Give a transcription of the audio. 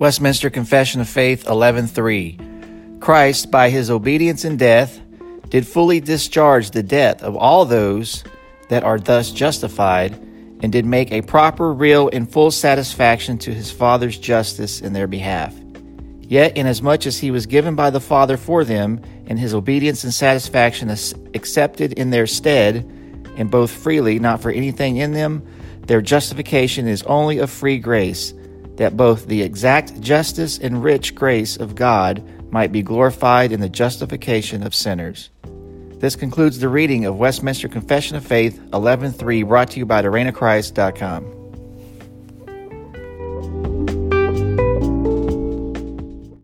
Westminster Confession of Faith 11:3 Christ by his obedience in death did fully discharge the debt of all those that are thus justified and did make a proper real and full satisfaction to his father's justice in their behalf. Yet inasmuch as he was given by the father for them and his obedience and satisfaction accepted in their stead and both freely not for anything in them their justification is only of free grace that both the exact justice and rich grace of God might be glorified in the justification of sinners. This concludes the reading of Westminster Confession of Faith 11.3 brought to you by thereignofchrist.com.